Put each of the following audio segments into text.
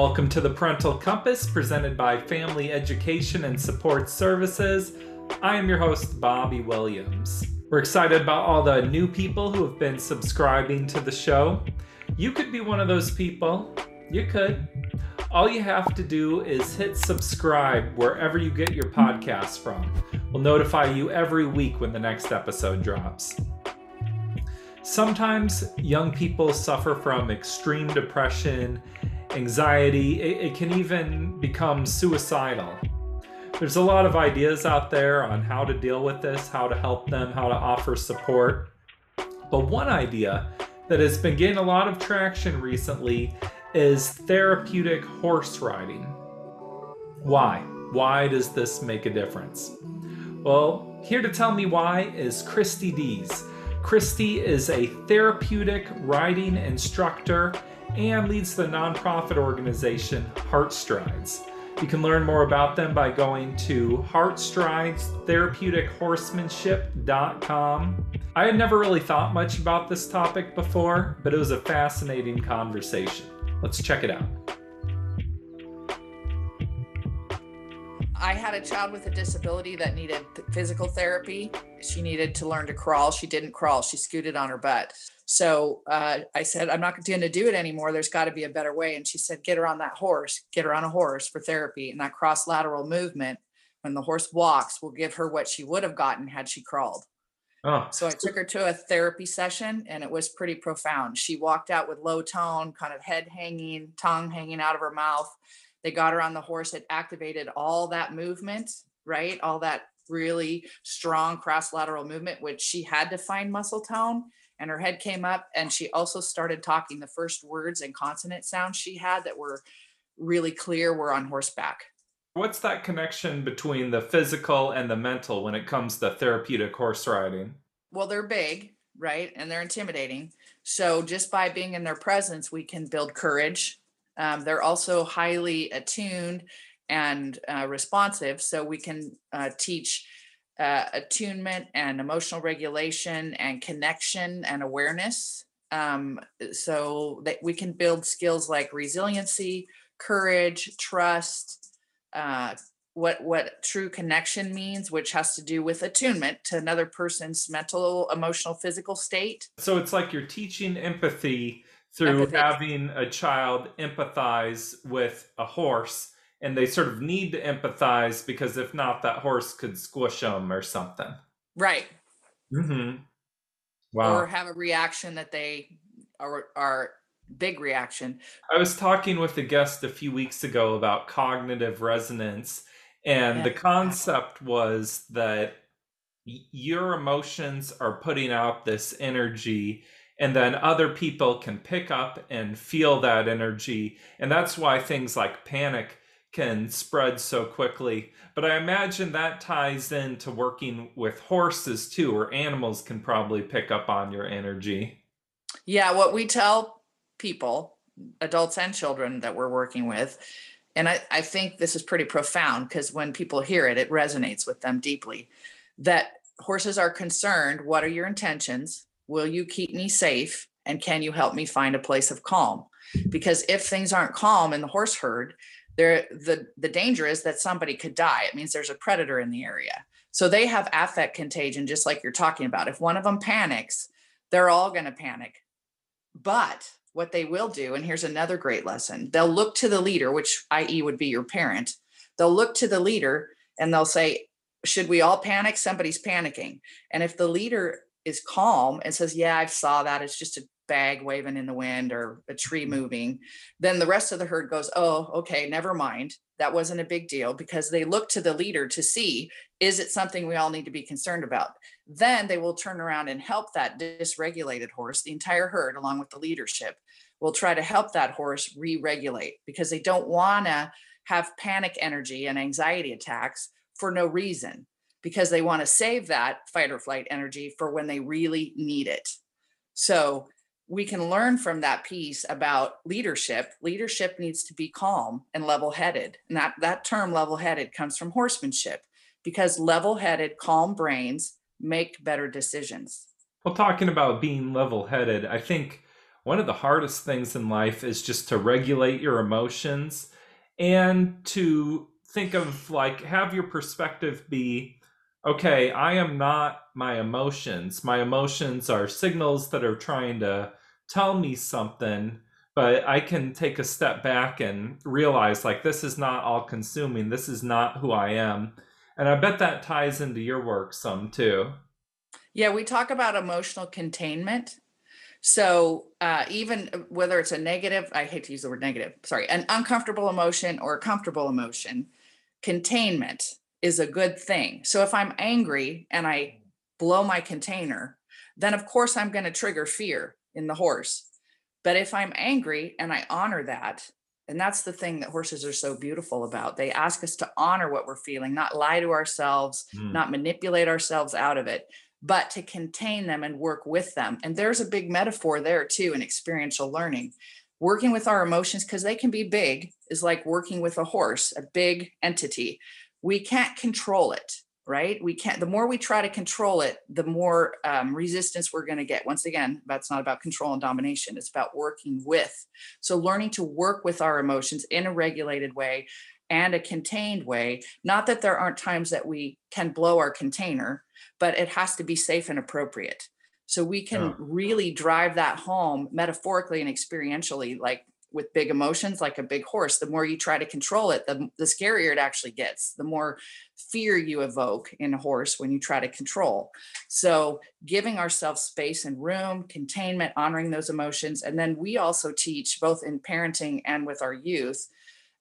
Welcome to the Parental Compass presented by Family Education and Support Services. I am your host, Bobby Williams. We're excited about all the new people who have been subscribing to the show. You could be one of those people. You could. All you have to do is hit subscribe wherever you get your podcast from. We'll notify you every week when the next episode drops. Sometimes young people suffer from extreme depression anxiety. It, it, can even become suicidal. There's a lot of ideas out there on how to deal with this, how to help them, how to offer support. But one idea that has been getting a lot of traction recently is therapeutic horse riding. Why? Why does this make a difference? Well, here to tell me why is Kristy Dees. Kristy is a therapeutic riding instructor and leads the nonprofit organization Heart Strides. You can learn more about them by going to heartstridestherapeutichorsemanship.com. I had never really thought much about this topic before, but it was a fascinating conversation. Let's check it out. I had a child with a disability that needed physical therapy. She needed to learn to crawl. She didn't crawl, she scooted on her butt. So uh, I said, I'm not going to do it anymore. There's got to be a better way. And she said, Get her on that horse, get her on a horse for therapy. And that cross lateral movement, when the horse walks, will give her what she would have gotten had she crawled. Oh. So I took her to a therapy session and it was pretty profound. She walked out with low tone, kind of head hanging, tongue hanging out of her mouth they got her on the horse it activated all that movement right all that really strong cross lateral movement which she had to find muscle tone and her head came up and she also started talking the first words and consonant sounds she had that were really clear were on horseback. What's that connection between the physical and the mental when it comes to therapeutic horse riding? Well they're big right and they're intimidating. So just by being in their presence we can build courage. Um, they're also highly attuned and uh, responsive, so we can uh, teach uh, attunement and emotional regulation and connection and awareness. Um, so that we can build skills like resiliency, courage, trust, uh, what what true connection means, which has to do with attunement to another person's mental, emotional, physical state. So it's like you're teaching empathy through empathy. having a child empathize with a horse and they sort of need to empathize because if not that horse could squish them or something. Right. Mm-hmm. Wow. Or have a reaction that they are are big reaction. I was talking with a guest a few weeks ago about cognitive resonance and yeah. the concept was that your emotions are putting out this energy and then other people can pick up and feel that energy and that's why things like panic can spread so quickly but i imagine that ties into working with horses too or animals can probably pick up on your energy yeah what we tell people adults and children that we're working with and i, I think this is pretty profound because when people hear it it resonates with them deeply that horses are concerned what are your intentions Will you keep me safe? And can you help me find a place of calm? Because if things aren't calm in the horse herd, there the the danger is that somebody could die. It means there's a predator in the area. So they have affect contagion, just like you're talking about. If one of them panics, they're all going to panic. But what they will do, and here's another great lesson they'll look to the leader, which i.e. would be your parent. They'll look to the leader and they'll say, Should we all panic? Somebody's panicking. And if the leader is calm and says, Yeah, I saw that. It's just a bag waving in the wind or a tree mm. moving, then the rest of the herd goes, Oh, okay, never mind. That wasn't a big deal because they look to the leader to see is it something we all need to be concerned about? Then they will turn around and help that dysregulated horse, the entire herd, along with the leadership, will try to help that horse re regulate because they don't want to have panic energy and anxiety attacks for no reason because they want to save that fight or flight energy for when they really need it. So we can learn from that piece about leadership. Leadership needs to be calm and level headed. And that, that term level headed comes from horsemanship because level headed, calm brains make better decisions. Well, talking about being level headed, I think one of the hardest things in life is just to regulate your emotions and to think of like have your perspective be okay, I am not my emotions. My emotions are signals that are trying to tell me something, but I can take a step back and realize like this is not all consuming. This is not who I am. And I bet that ties into your work some too. Yeah, we talk about emotional containment. So uh, even whether it's a negative, I hate to use the word negative, sorry, an uncomfortable emotion or a comfortable emotion, containment is a good thing. So if I'm angry and I blow my container, then of course I'm going to trigger fear in the horse. But if I'm angry and I honor that, and that's the thing that horses are so beautiful about. They ask us to honor what we're feeling, not lie to ourselves, mm. not manipulate ourselves out of it, but to contain them and work with them. And there's a big metaphor there too in experiential learning. Working with our emotions, because they can be big, is like working with a horse, a big entity we can't control it right? We can't the more we try to control it the more um, resistance we're going to get. Once again that's not about control and domination it's about working with. So learning to work with our emotions in a regulated way and a contained way. Not that there aren't times that we can blow our container but it has to be safe and appropriate. So we can yeah. really drive that home metaphorically and experientially like with big emotions like a big horse the more you try to control it the, the scarier it actually gets the more fear you evoke in a horse when you try to control. So giving ourselves space and room containment honoring those emotions and then we also teach both in parenting and with our youth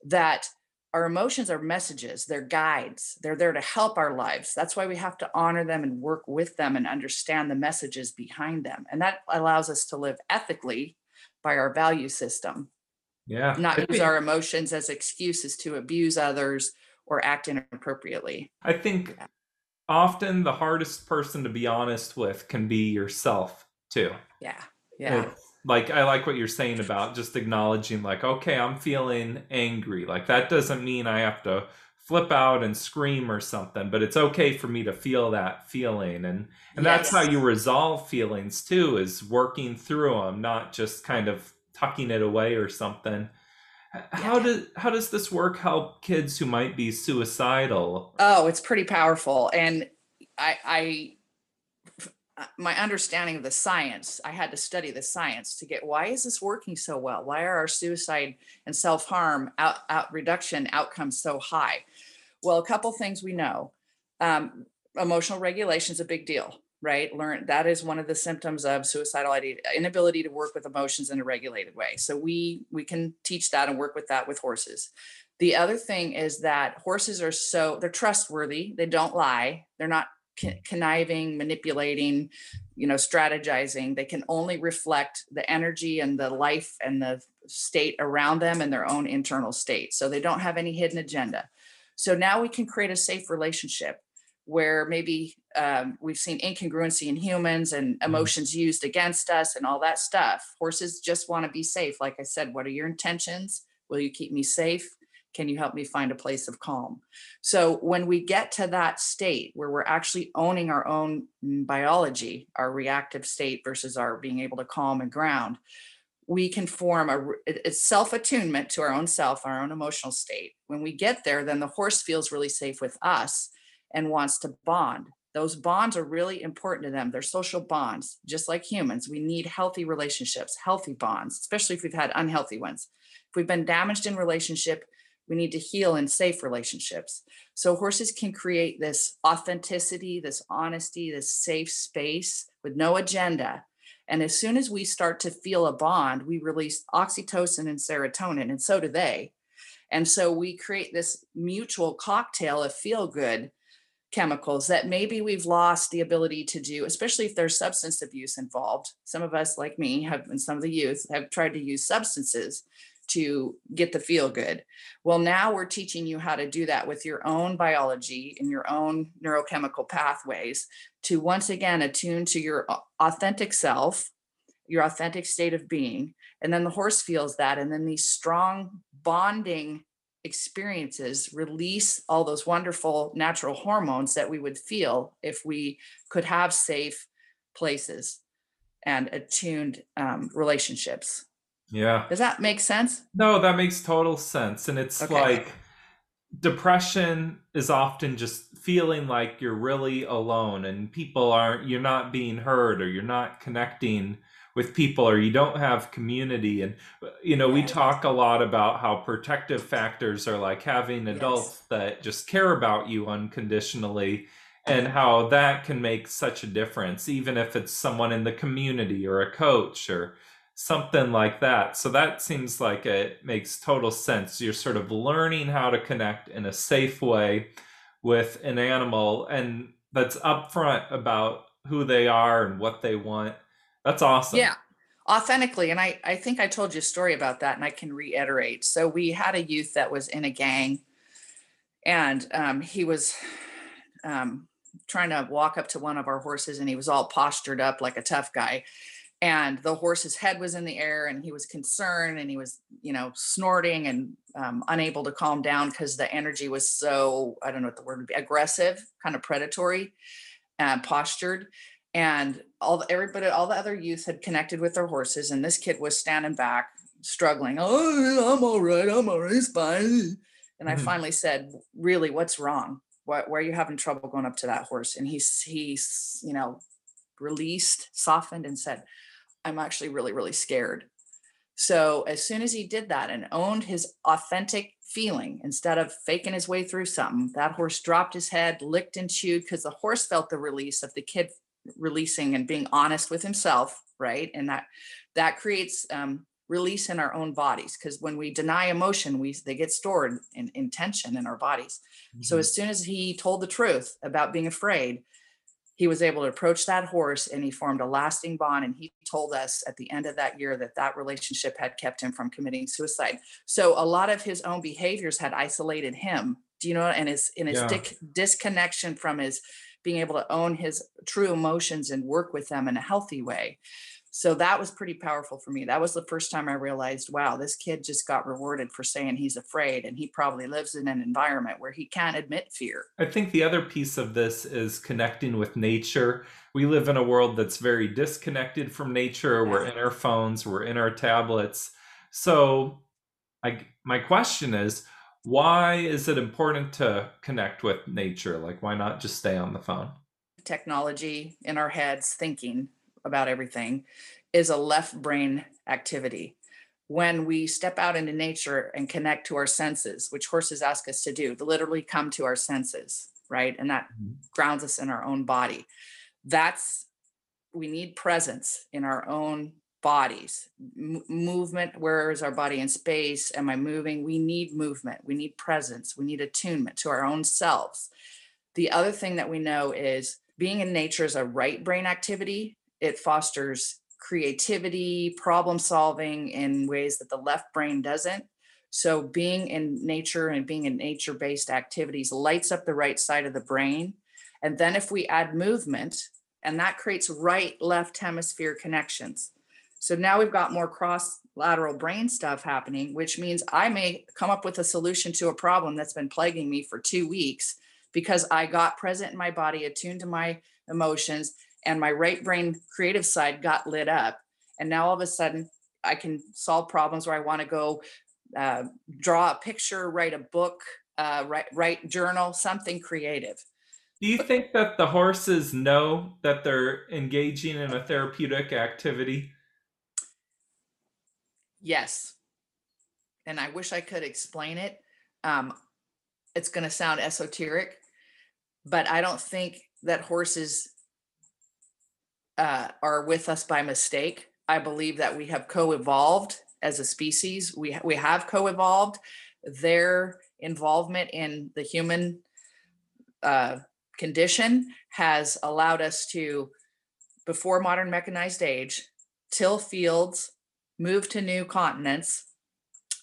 that our emotions are messages they're guides they're there to help our lives. That's why we have to honor them and work with them and understand the messages behind them. And that allows us to live ethically by our value system yeah. Not use our emotions as excuses to abuse others or act inappropriately. I think yeah. often the hardest person to be honest with can be yourself too. Yeah. Yeah. It's, like I like what you're saying about just acknowledging like okay, I'm feeling angry. Like that doesn't mean I have to flip out and scream or something, but it's okay for me to feel that feeling and and yes. that's how you resolve feelings too is working through them, not just kind of tucking it away or something. How yeah. does how does this work help kids who might be suicidal? Oh, it's pretty powerful, and I, I uh, my understanding of the science, I had to study the science to get why is this working so well? Why are our suicide and self harm out, out reduction outcomes so high? Well, a couple things we know. Um, emotional regulation is a big deal right? Learn that is one of the symptoms of suicidal inability to work with emotions in a regulated way. So we we can teach that and work with that with horses. The other thing is that horses are so they're trustworthy they don't lie they're not conniving manipulating you know strategizing. They can only reflect the energy and the life and the state around them and their own internal state. So they don't have any hidden agenda. So now we can create a safe relationship where maybe um, we've seen incongruency in humans and mm-hmm. emotions used against us and all that stuff. Horses just want to be safe. Like I said, what are your intentions? Will you keep me safe? Can you help me find a place of calm? So, when we get to that state where we're actually owning our own mm, biology, our reactive state versus our being able to calm and ground, we can form a it's self-attunement to our own self, our own emotional state. When we get there, then the horse feels really safe with us and wants to bond. Those bonds are really important to them. They're social bonds, just like humans. We need healthy relationships, healthy bonds, especially if we've had unhealthy ones. If we've been damaged in relationship, we need to heal in safe relationships. So horses can create this authenticity, this honesty, this safe space with no agenda. And as soon as we start to feel a bond, we release oxytocin and serotonin, and so do they. And so we create this mutual cocktail of feel good chemicals that maybe we've lost the ability to do, especially if there's substance abuse involved. Some of us, like me, have, and some of the youth have tried to use substances to get the feel good. Well, now we're teaching you how to do that with your own biology and your own neurochemical pathways to once again attune to your authentic self, your authentic state of being. And then the horse feels that. And then these strong bonding experiences release all those wonderful natural hormones that we would feel if we could have safe places and attuned um, relationships. Yeah. Does that make sense? No, that makes total sense. And it's Okay. like depression is often just feeling like you're really alone and people aren't, you're not being heard or you're not connecting with people or you don't have community. And, you know, we talk a lot about how protective factors are like having Yes. adults that just care about you unconditionally and how that can make such a difference, even if it's someone in the community or a coach or something like that. So that seems like it makes total sense. You're sort of learning how to connect in a safe way with an animal and that's upfront about who they are and what they want. That's awesome. Yeah, authentically. And I, I think I told you a story about that and I can reiterate. So we had a youth that was in a gang and um, he was um, trying to walk up to one of our horses and he was all postured up like a tough guy. And the horse's head was in the air and he was concerned and he was, you know, snorting and um, unable to calm down because the energy was so, I don't know what the word would be, aggressive, kind of predatory and postured. And all the, everybody all the other youth had connected with their horses and this kid was standing back struggling oh i'm all right i'm all right it's fine. And i Mhm. finally said really what's wrong? What where are you having trouble going up to that horse? And he's he's you know released softened and said i'm actually really really scared. So as soon as he did that and owned his authentic feeling instead of faking his way through something that horse dropped his head licked and chewed because the horse felt the release of the kid releasing and being honest with himself right? And that that creates um, release in our own bodies because when we deny emotion we they get stored in, in tension in our bodies. So Mhm. as soon as he told the truth about being afraid he was able to approach that horse and he formed a lasting bond and he told us at the end of that year that that relationship had kept him from committing suicide. So a lot of his own behaviors had isolated him. Do you know and his in his Yeah. dic- disconnection from his being able to own his true emotions and work with them in a healthy way so that was pretty powerful for me that was the first time i realized wow this kid just got rewarded for saying he's afraid and he probably lives in an environment where he can't admit fear I think the other piece of this is connecting with nature. We live in a world that's very disconnected from nature. We're in our phones, we're in our tablets. So, I my question is, why is it important to connect with nature? Like why not just stay on the phone? technology in our heads thinking about everything is a left brain activity. When we step out into nature and connect to our senses which horses ask us to do to literally come to our senses right? And that Mhm. grounds us in our own body. That's we need presence in our own bodies. M- movement where is our body in space? Am i moving? We need movement. We need presence. We need attunement to our own selves. The other thing that we know is being in nature is a right brain activity it fosters creativity problem solving in ways that the left brain doesn't. So being in nature and being in nature based activities lights up the right side of the brain. And then if we add movement and that creates right left hemisphere connections. So now we've got more cross lateral brain stuff happening which means i may come up with a solution to a problem that's been plaguing me for two weeks because i got present in my body attuned to my emotions and my right brain creative side got lit up and now all of a sudden i can solve problems where i want to go uh, draw a picture write a book uh, write, write journal something creative Do you think that the horses know that they're engaging in a therapeutic activity? Yes. And I wish I could explain it. Um, it's going to sound esoteric, but I don't think that horses uh, are with us by mistake. I believe that we have co-evolved as a species. We we have co-evolved. Their involvement in the human uh, condition has allowed us to, before modern mechanized age, till fields, move to new continents,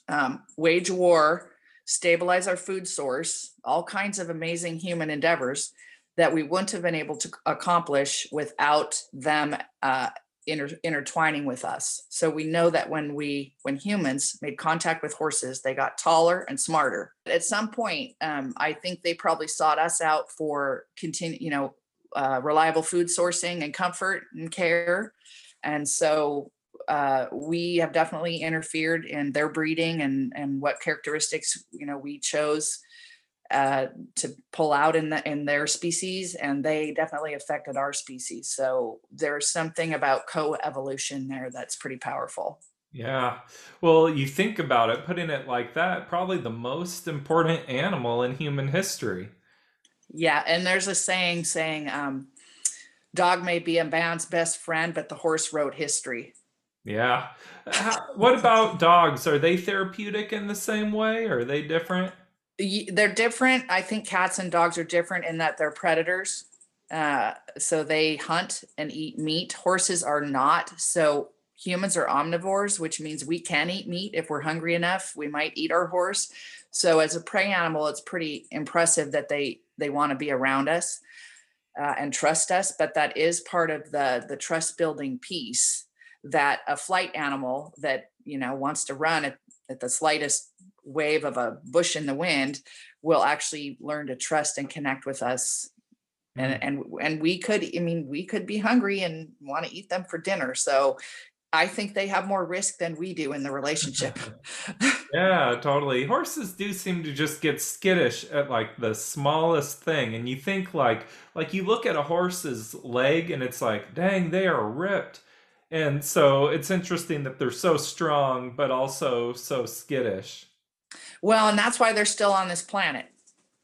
um, wage war, stabilize our food source, all kinds of amazing human endeavors that we wouldn't have been able to accomplish without them uh, inter- intertwining with us. So we know that when we, when humans made contact with horses, they got taller and smarter. At some point, um, I think they probably sought us out for continue, you know, uh, reliable food sourcing and comfort and care. And so uh, we have definitely interfered in their breeding and and what characteristics you know we chose uh, to pull out in the in their species, and they definitely affected our species. So there's something about co-evolution there that's pretty powerful. Yeah. Well, you think about it, putting it like that, probably the most important animal in human history. Yeah, and there's a saying saying, um, "Dog may be a man's best friend, but the horse wrote history." Yeah. How, what about dogs? Are they therapeutic in the same way? Or are they different? They're different. I think cats and dogs are different in that they're predators. Uh, so they hunt and eat meat. Horses are not. So humans are omnivores, which means we can eat meat if we're hungry enough. We might eat our horse. So as a prey animal, it's pretty impressive that they they want to be around us uh, and trust us. But that is part of the the trust building piece that a flight animal that you know wants to run at, at the slightest wave of a bush in the wind will actually learn to trust and connect with us. And mm. and and we could i mean we could be hungry and want to eat them for dinner. So i think they have more risk than we do in the relationship. Yeah totally. Horses do seem to just get skittish at like the smallest thing. And you think like like you look at a horse's leg and it's like dang they are ripped. And so it's interesting that they're so strong but also so skittish well, and that's why they're still on this planet.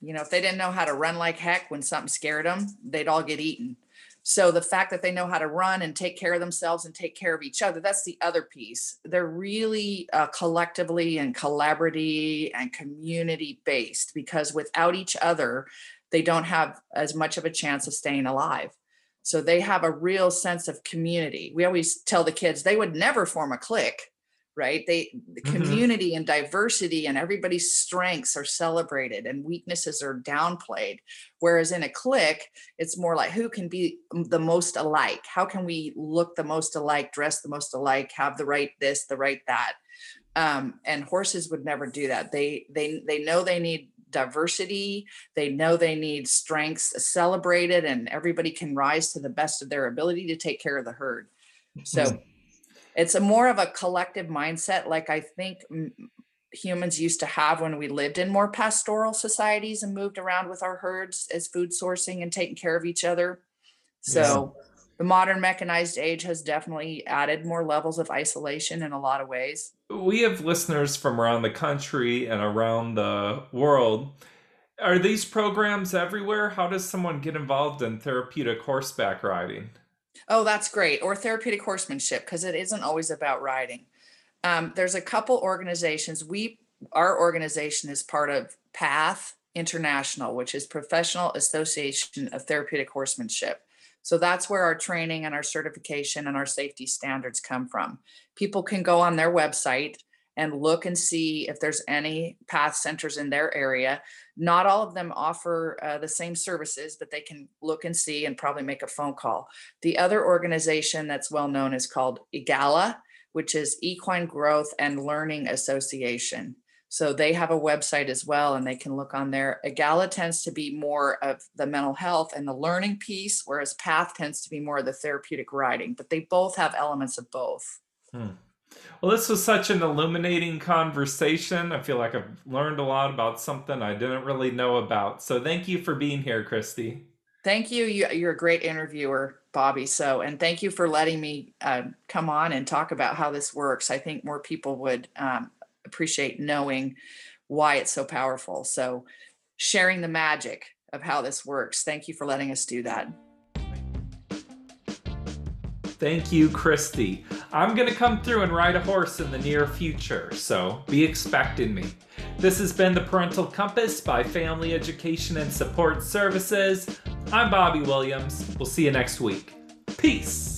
You know, if they didn't know how to run like heck when something scared them, they'd all get eaten. So the fact that they know how to run and take care of themselves and take care of each other, that's the other piece. They're really uh, collectively and collaborative and community based because without each other, they don't have as much of a chance of staying alive. So they have a real sense of community. We always tell the kids they would never form a clique right? They the mm-hmm. community mm-hmm. and diversity and everybody's strengths are celebrated and weaknesses are downplayed. Whereas in a clique it's more like who can be the most alike? How can we look the most alike dress the most alike have the right this the right that? Um, and horses would never do that. They they they know they need diversity. They know they need strengths celebrated and everybody can rise to the best of their ability to take care of the herd. So mm-hmm it's a more of a collective mindset like i think humans used to have when we lived in more pastoral societies and moved around with our herds as food sourcing and taking care of each other. So yeah. the modern mechanized age has definitely added more levels of isolation in a lot of ways. We have listeners from around the country and around the world. Are these programs everywhere? How does someone get involved in therapeutic horseback riding Oh, that's great. Or therapeutic horsemanship, because it isn't always about riding. Um, there's a couple organizations. We, our organization is part of PATH International, which is Professional Association of Therapeutic Horsemanship. So that's where our training and our certification and our safety standards come from. People can go on their website and look and see if there's any path centers in their area. Not all of them offer uh, the same services, but they can look and see and probably make a phone call. The other organization that's well known is called EAGALA, which is Equine Growth and Learning Association. So they have a website as well, and they can look on there. EAGALA tends to be more of the mental health and the learning piece, whereas PATH tends to be more of the therapeutic riding, but they both have elements of both. Hmm. Well, this was such an illuminating conversation. I feel like I've learned a lot about something I didn't really know about. So thank you for being here, Kristy. Thank you. you are a great interviewer, Bobby. So, and thank you for letting me uh, come on and talk about how this works. I think more people would um, appreciate knowing why it's so powerful. So, sharing the magic of how this works. Thank you for letting us do that. Thank you, Kristy. I'm gonna come through and ride a horse in the near future, so be expecting me. This has been the Parental Compass by Family Education and Support Services. I'm Bobby Williams. We'll see you next week. Peace.